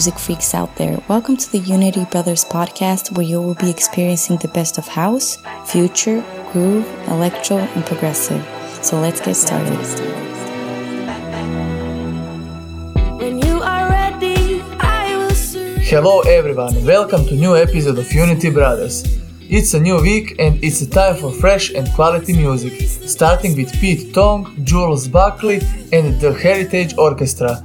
gentlemen, and music freaks out there. Welcome to the Unity Brothers podcast, where you will be experiencing the best of house, future, groove, electro, and progressive. So let's get started. Hello everyone, welcome to new episode of Unity Brothers. It's a new week and it's a time for fresh and quality music, starting with Pete Tong, Jules Buckley and the Heritage Orchestra.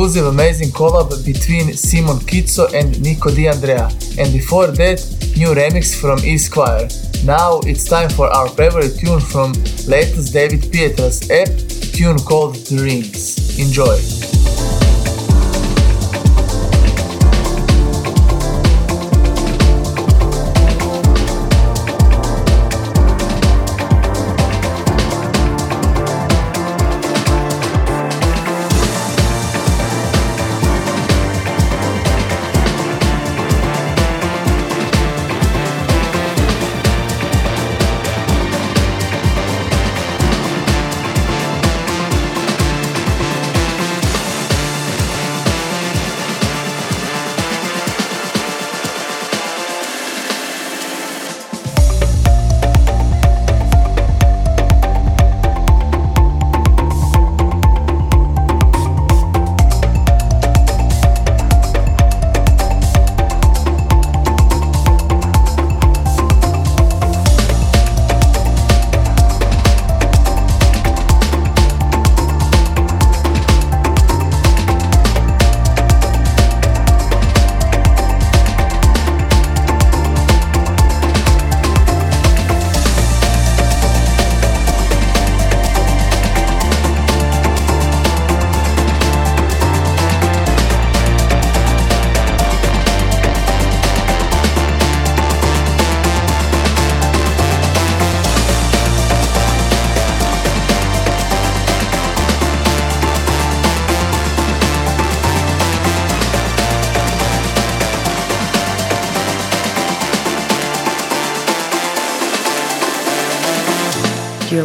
exclusive amazing collab between Simon Kitso and Nico de Andrea, and before that, new remix from Esquire. Now it's time for our favorite tune from latest David Pietras app, tune called Dreams. Enjoy!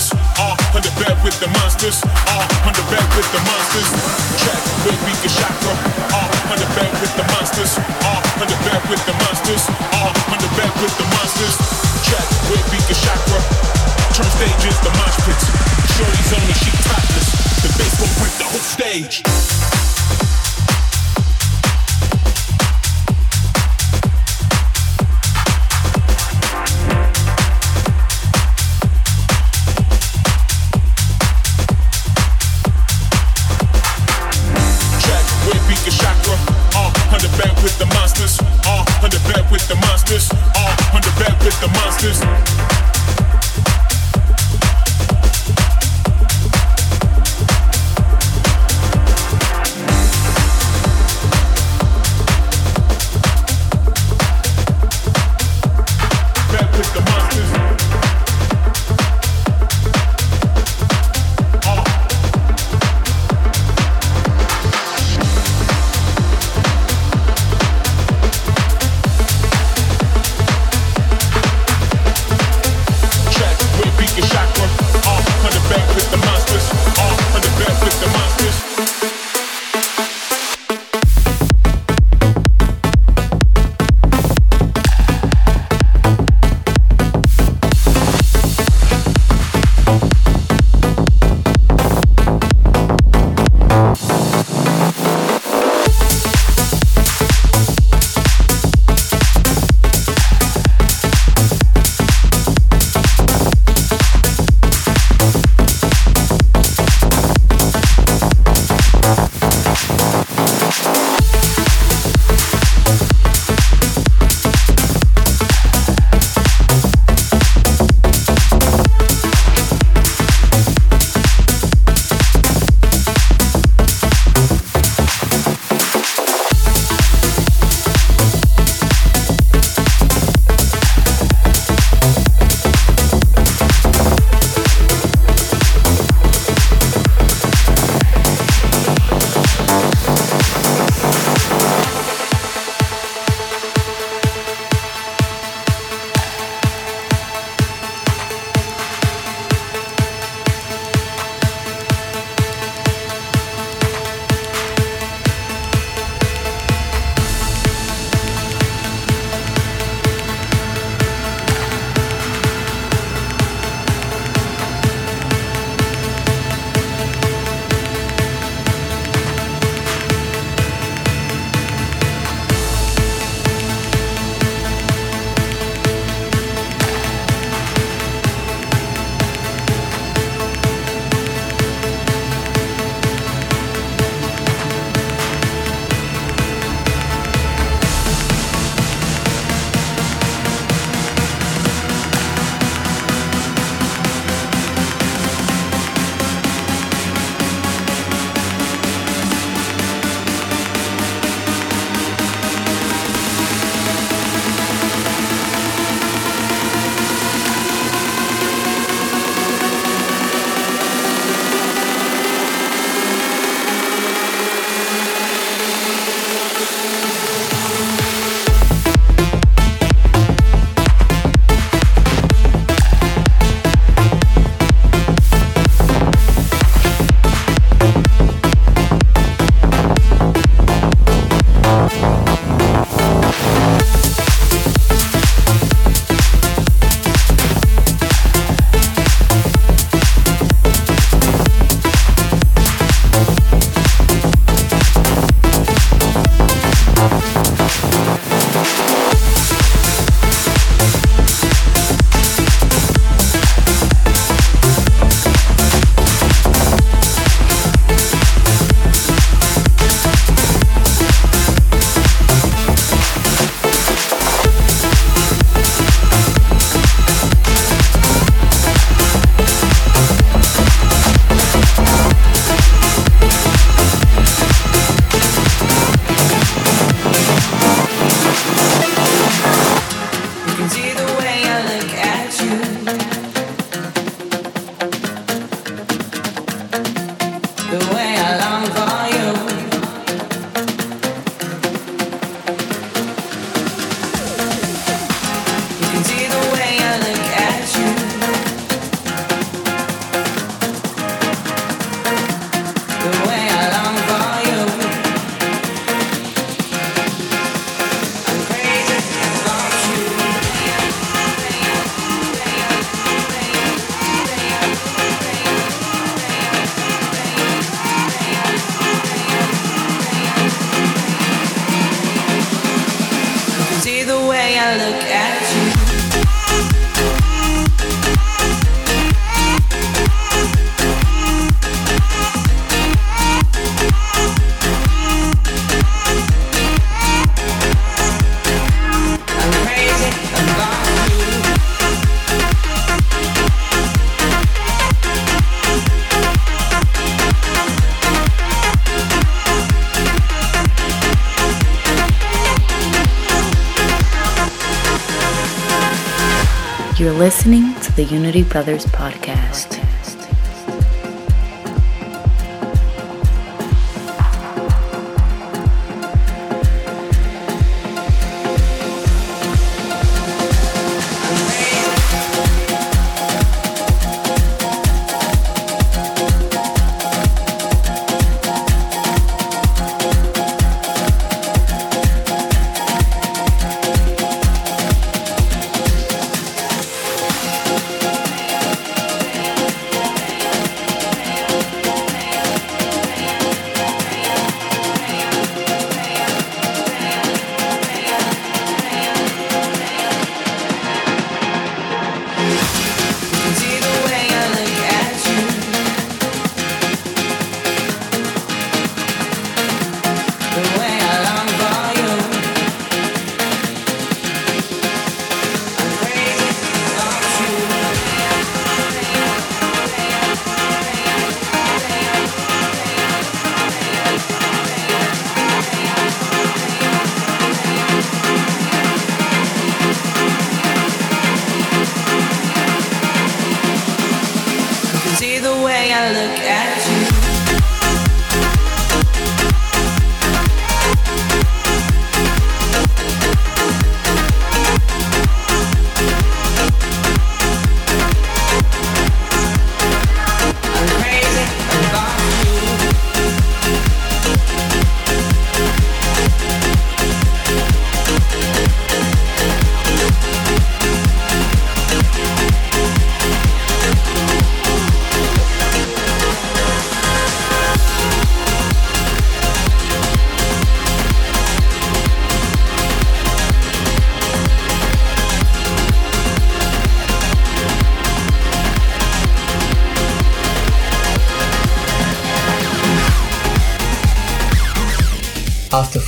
monsters. All on the bed with the monsters. All on the bed with the monsters. Check where we can shop from. All on the bed with the monsters. All on the bed with the monsters. All on the bed with the monsters. Check where we can shop. Turn stages the mosh pits. Shorty's only she topless. The bass will rip the whole stage. the monsters. You're listening to the Unity Brothers podcast.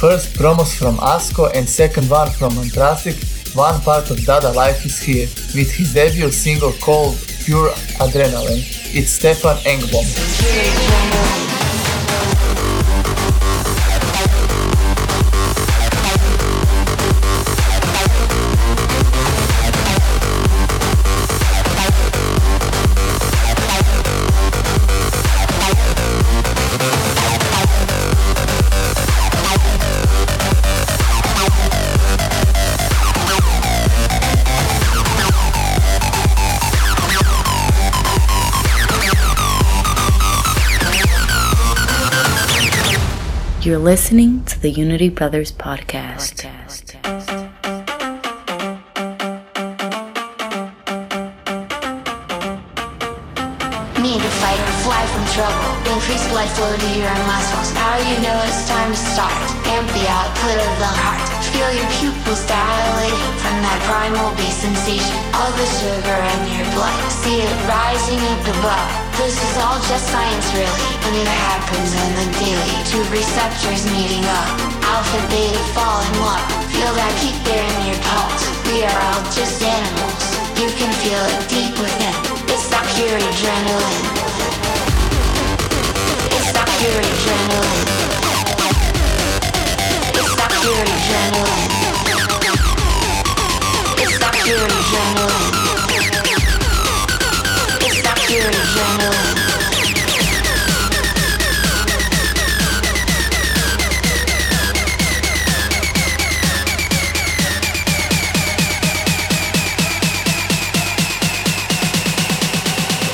First promos from Asko and second one from Antracic, one part of Dada life is here with his debut single called Pure Adrenaline. It's Stefan Engblom. You're listening to the Unity Brothers podcast. Need to fight or fly from trouble. Increase blood flow to your muscles. Now you know it's time to start. Amp the output of the heart. Feel your pupils dilate from that primal beast sensation. All the sugar in your blood. See it rising up above. This is all just science really. And it happens in the daily. Two receptors meeting up. Alpha, beta fall in love. Feel that kick there in your pulse. We are all just animals. You can feel it deep within. It's that pure adrenaline. It's that pure adrenaline. It's that pure adrenaline. It's that pure adrenaline. It's adrenaline.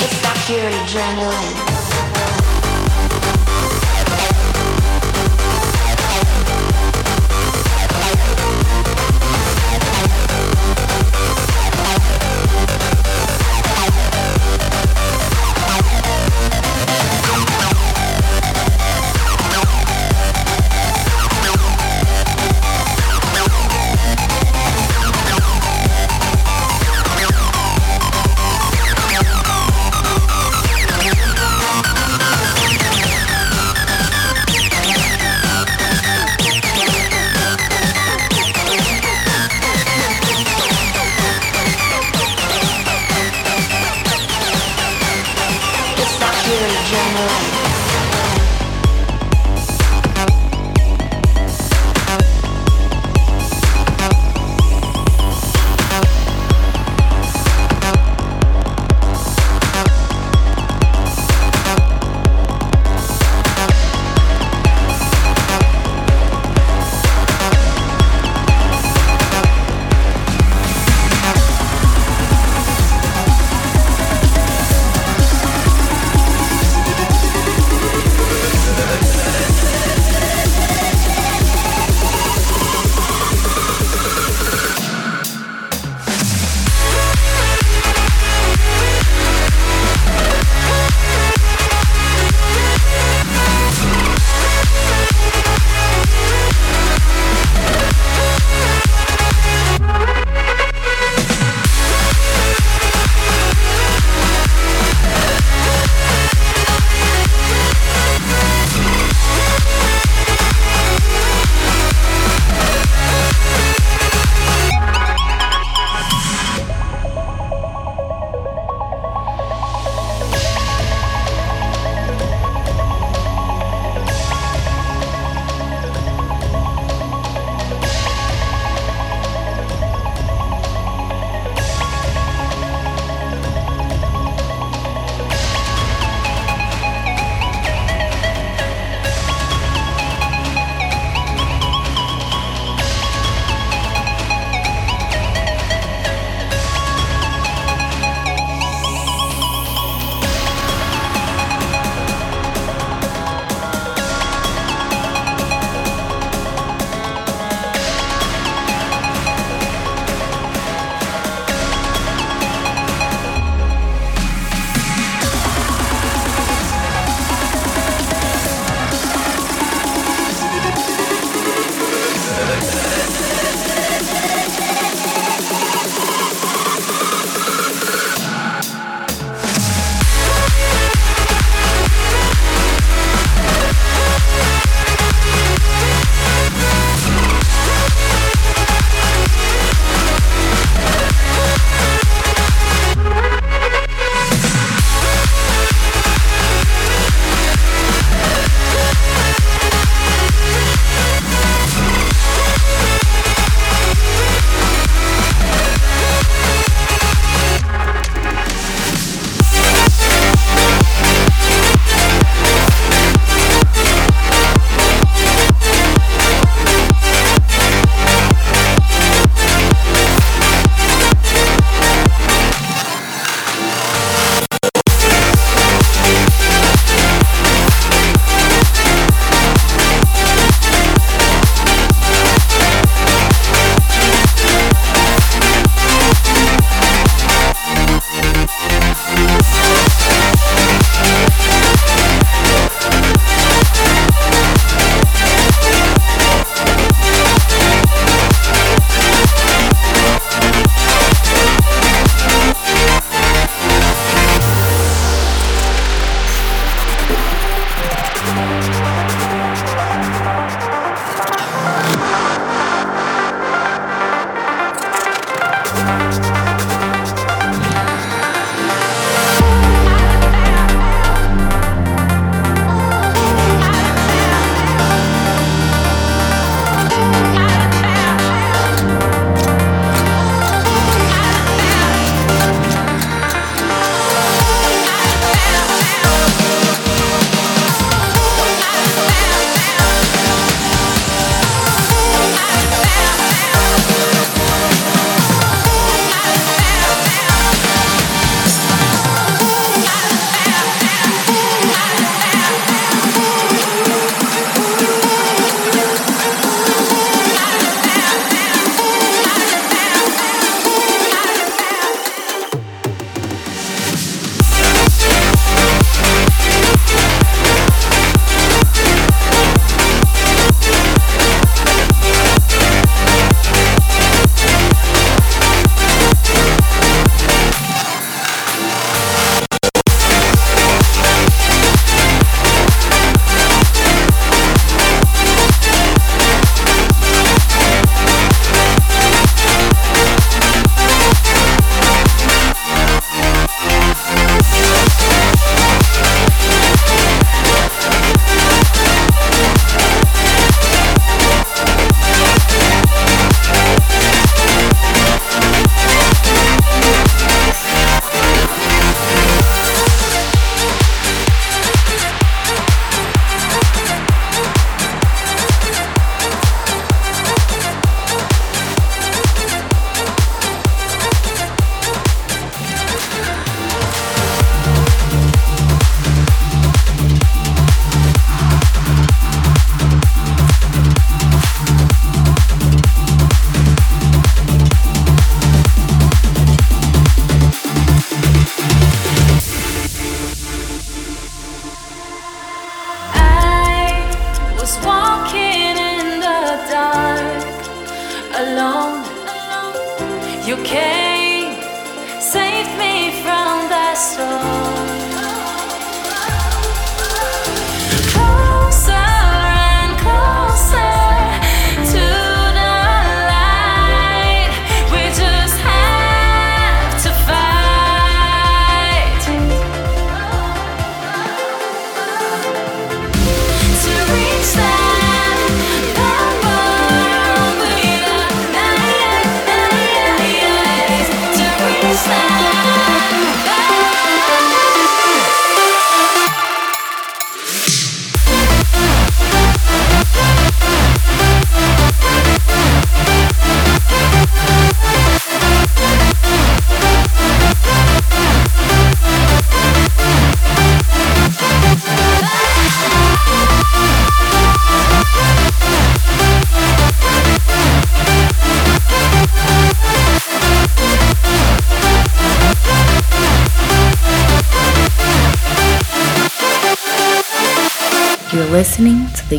It's adrenaline. Bye.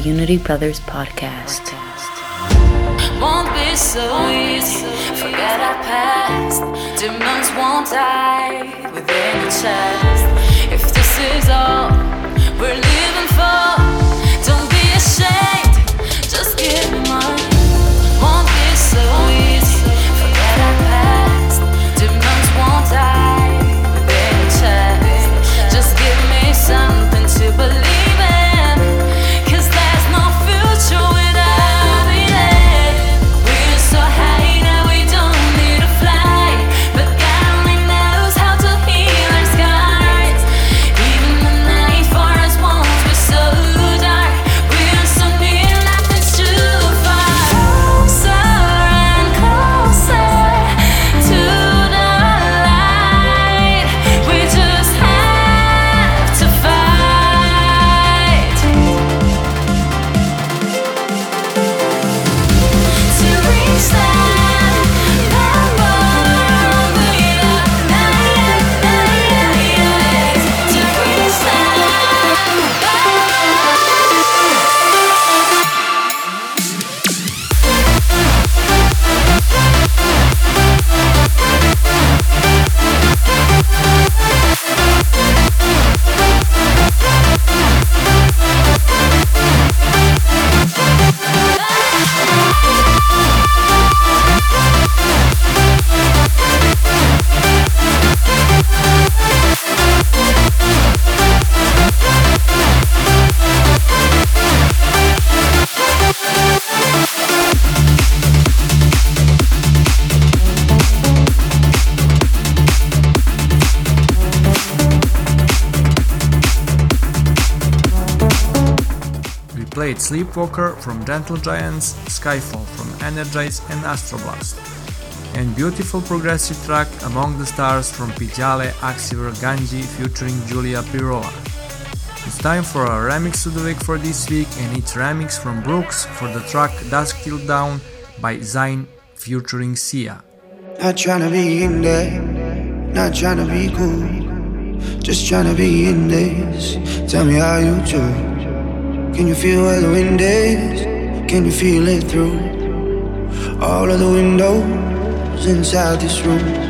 The Unity Brothers podcast. won't be so easy. Forget our past. Demons won't die within chest. If this is all we're living for, Sleepwalker from Gentle Giants, Skyfall from Energize and Astroblast, and beautiful progressive track Among the Stars from Pijale Axiver Ganji featuring Julia Pirola. It's time for a remix to the week for this week, and it's remix from Brooks for the track Dusk Till Dawn by Zayn featuring Sia. Not trying to be in there, not trying to be cool, just trying to be in this. Tell me how you do. Can you feel where the wind is? Can you feel it through all of the windows inside this room?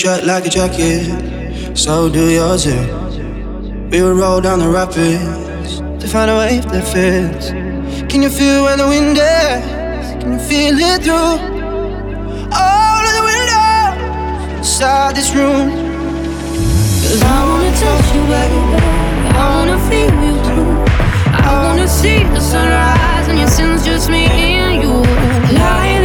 Shut like a jacket, so do yours. eh? We would roll down the rapids to find a wave that fits. Can you feel where the wind is? Can you feel it through all of the windows inside this room? Cause I wanna touch you, baby. I wanna feel you too. I wanna see the sunrise and your sins, just me and you. Light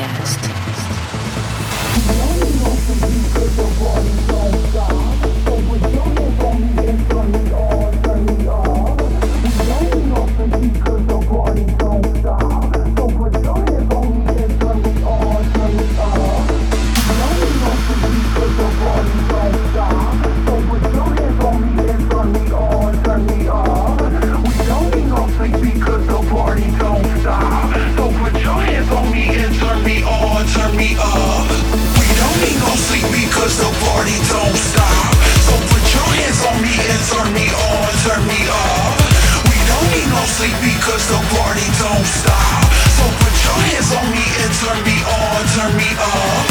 sleep because the party don't stop. So put your hands on me and turn me on, turn me up.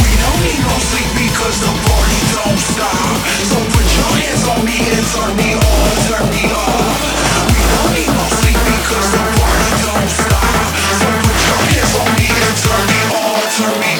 We don't need no sleep because the party don't stop. So put your hands on me and turn me on, turn me up. We don't need no sleep because the party don't stop. So put your hands on me and turn me on, turn me up.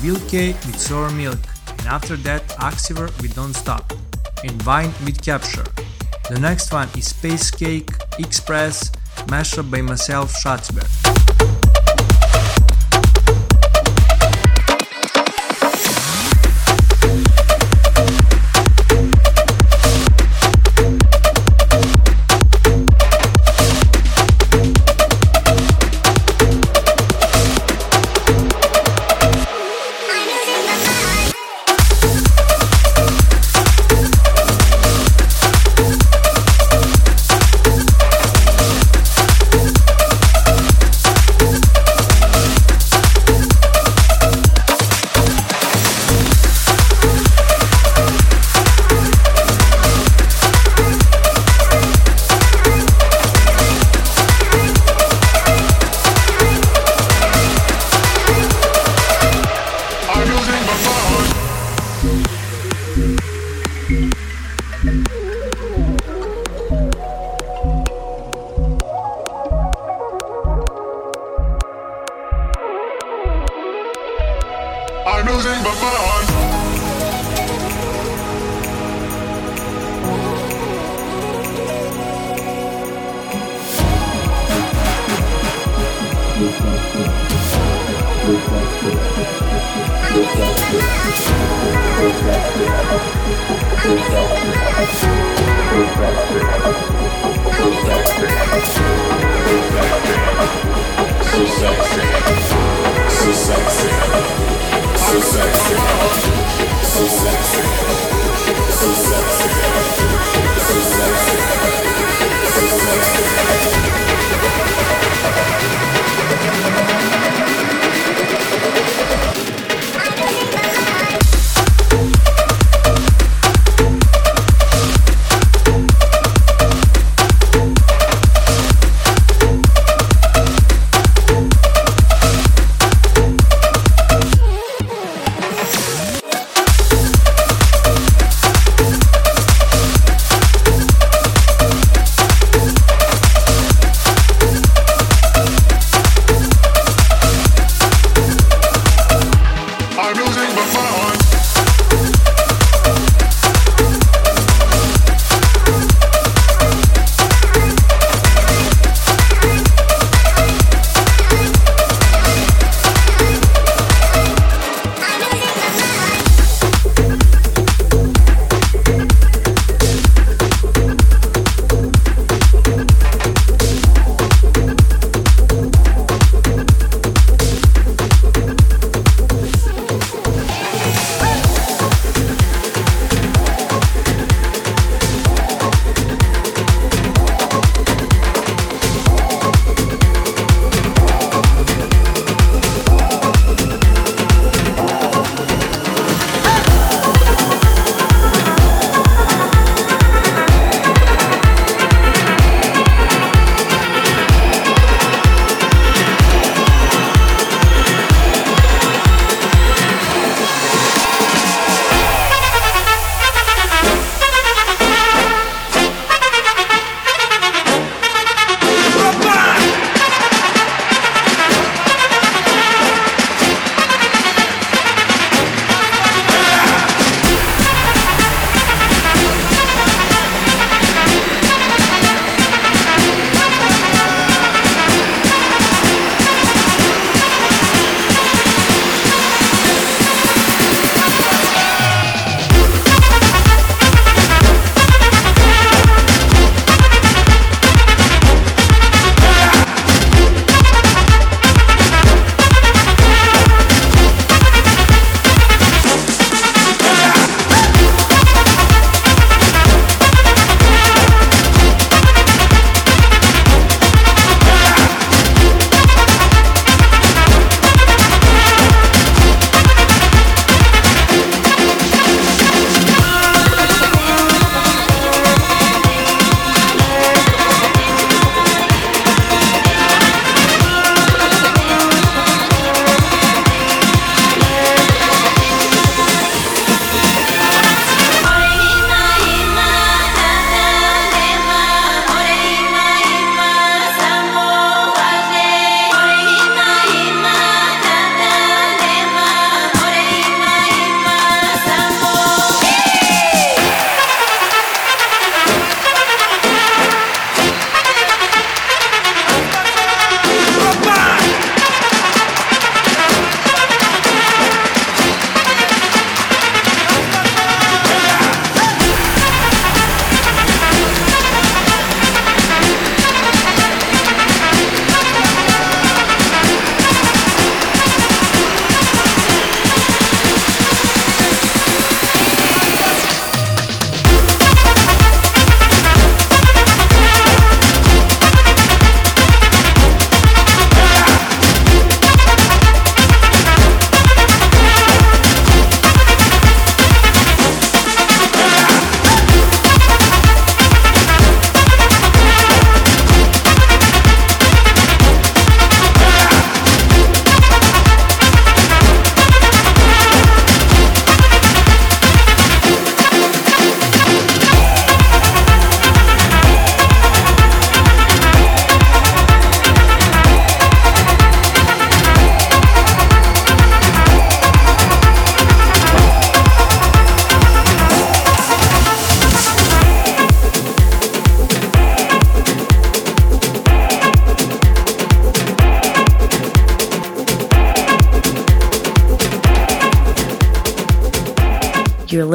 K with Sour Milk, and after that Axiver with Don't Stop, and Vine with Capture. The next one is Space Cake Express, mashed up by myself Schatzberg.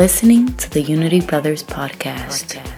Listening to the Unity Brothers podcast. last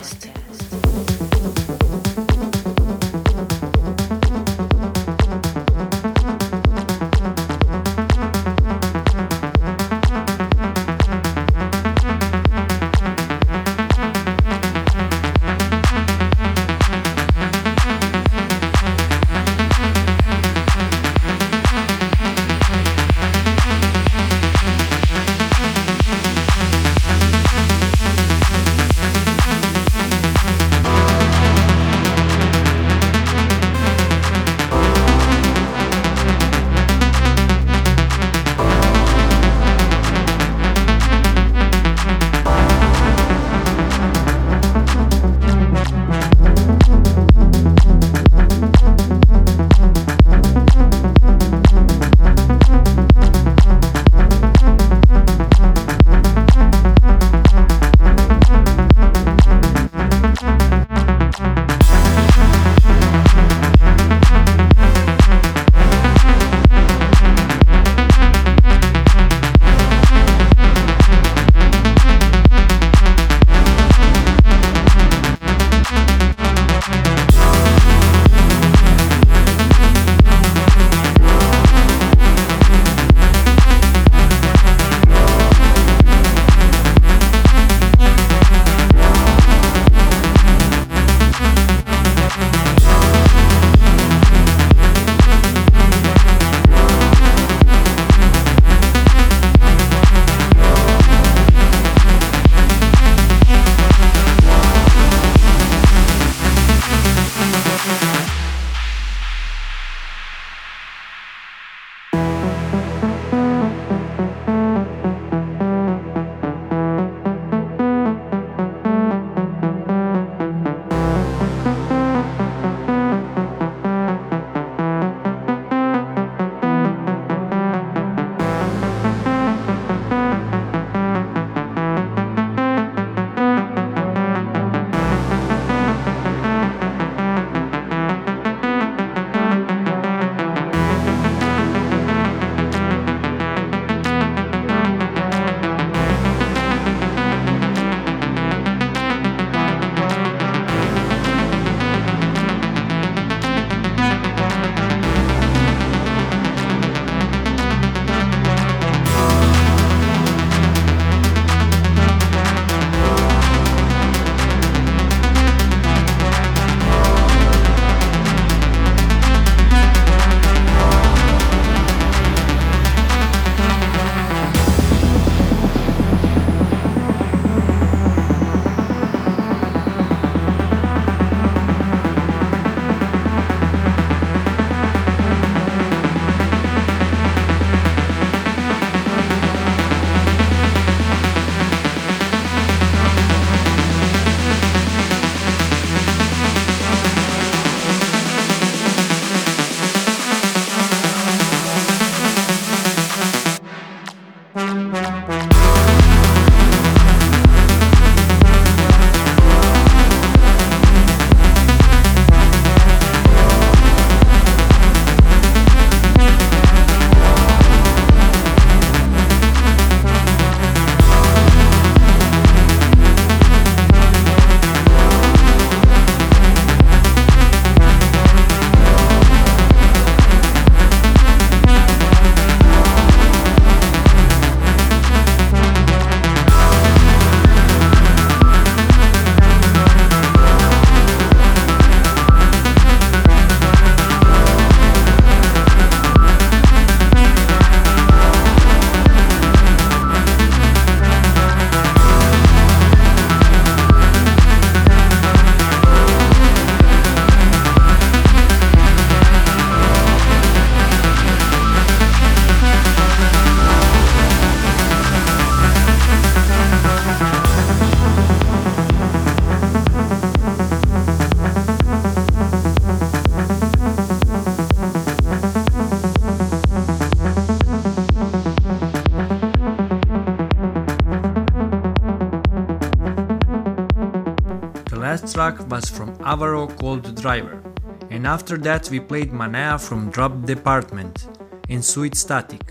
track was from Avaro called Driver. And after that we played Manea from Drop Department and Sweet Static.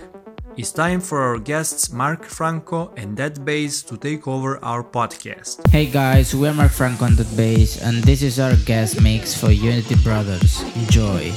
It's time for our guests Marc Franco and That Bass to take over our podcast. Hey guys, we're Marc Franco and That Bass, and this is our guest mix for Unity Brothers. Enjoy.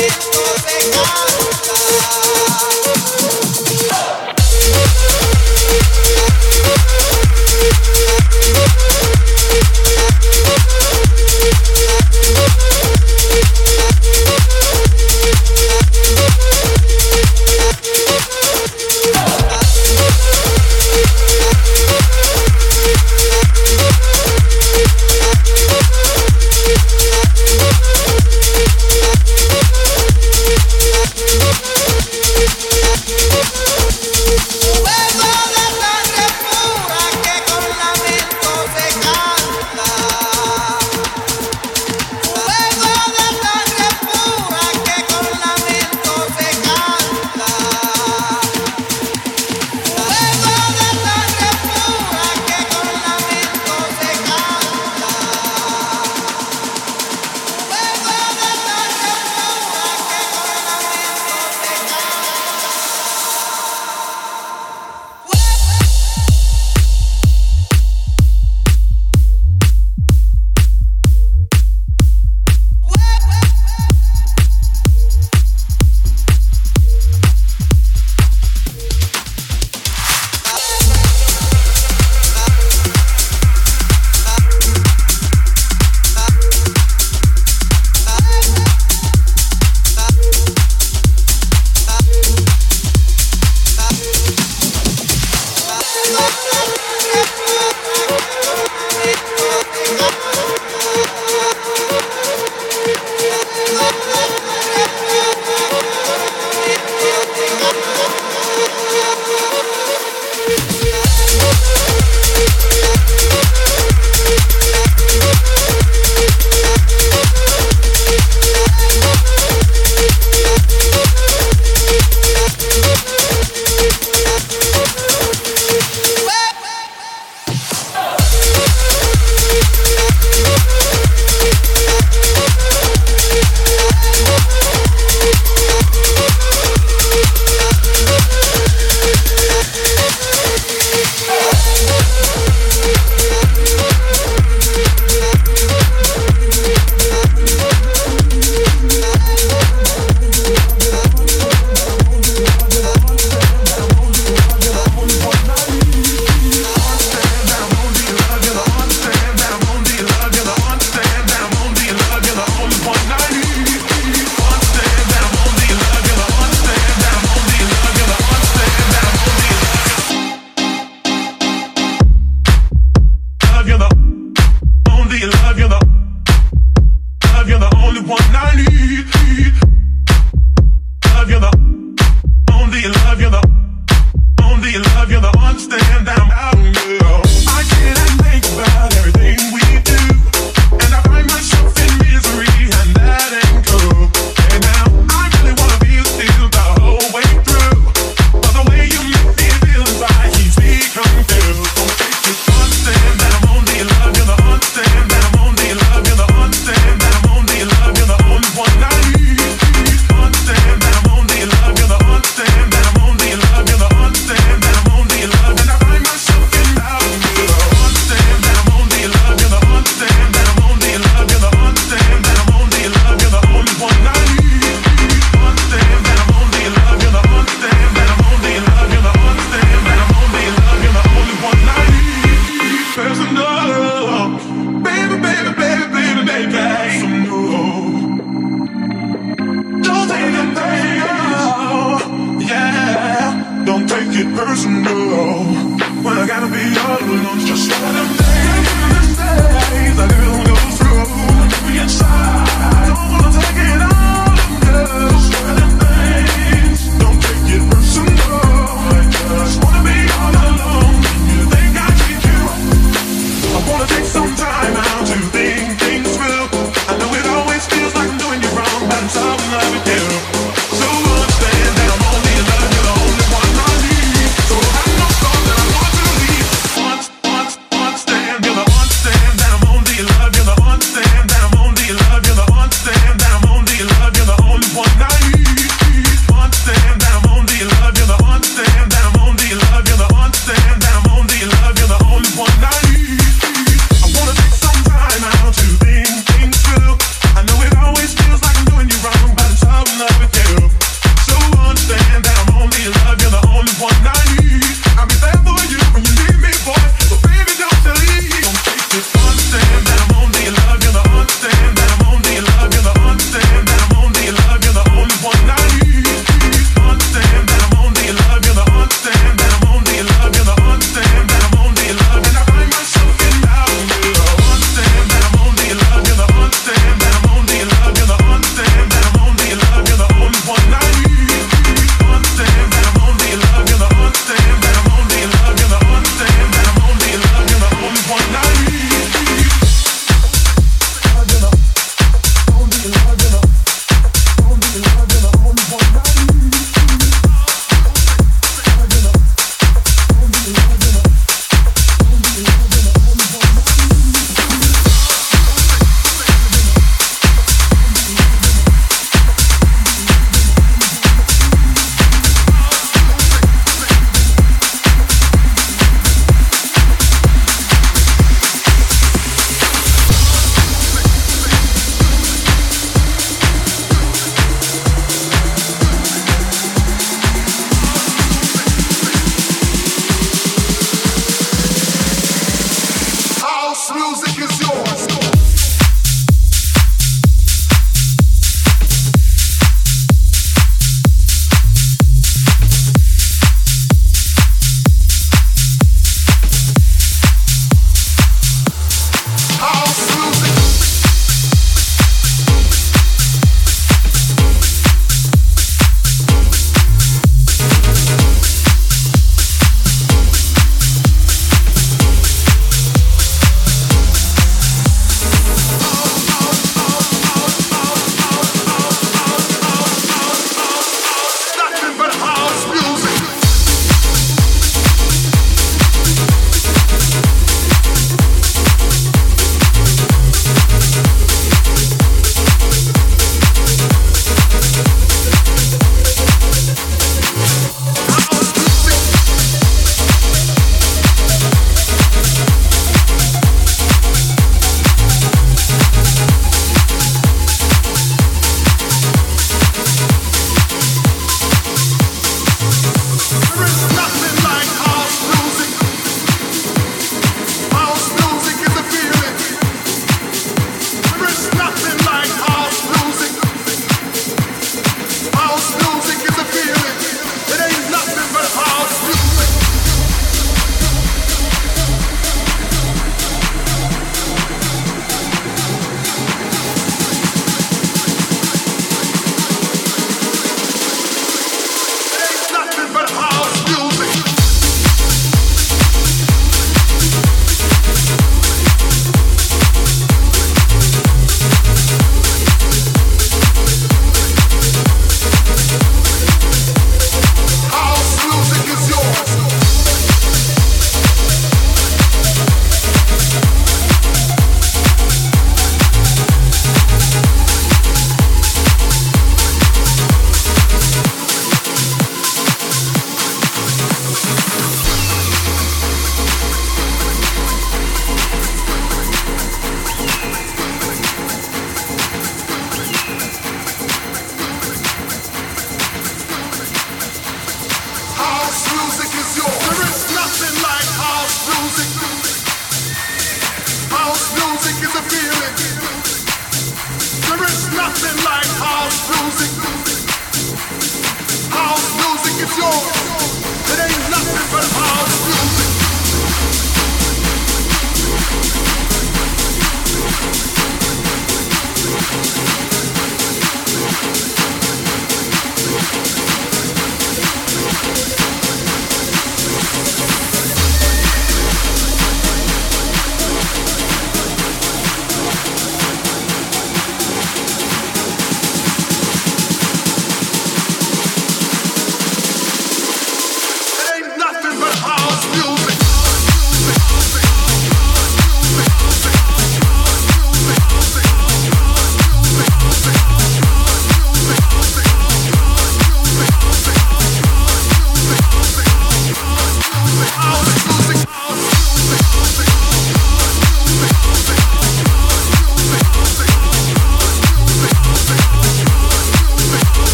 it.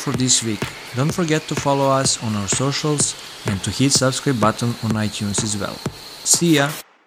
For this week. Don't forget to follow us on our socials and to hit subscribe button on iTunes as well. See ya!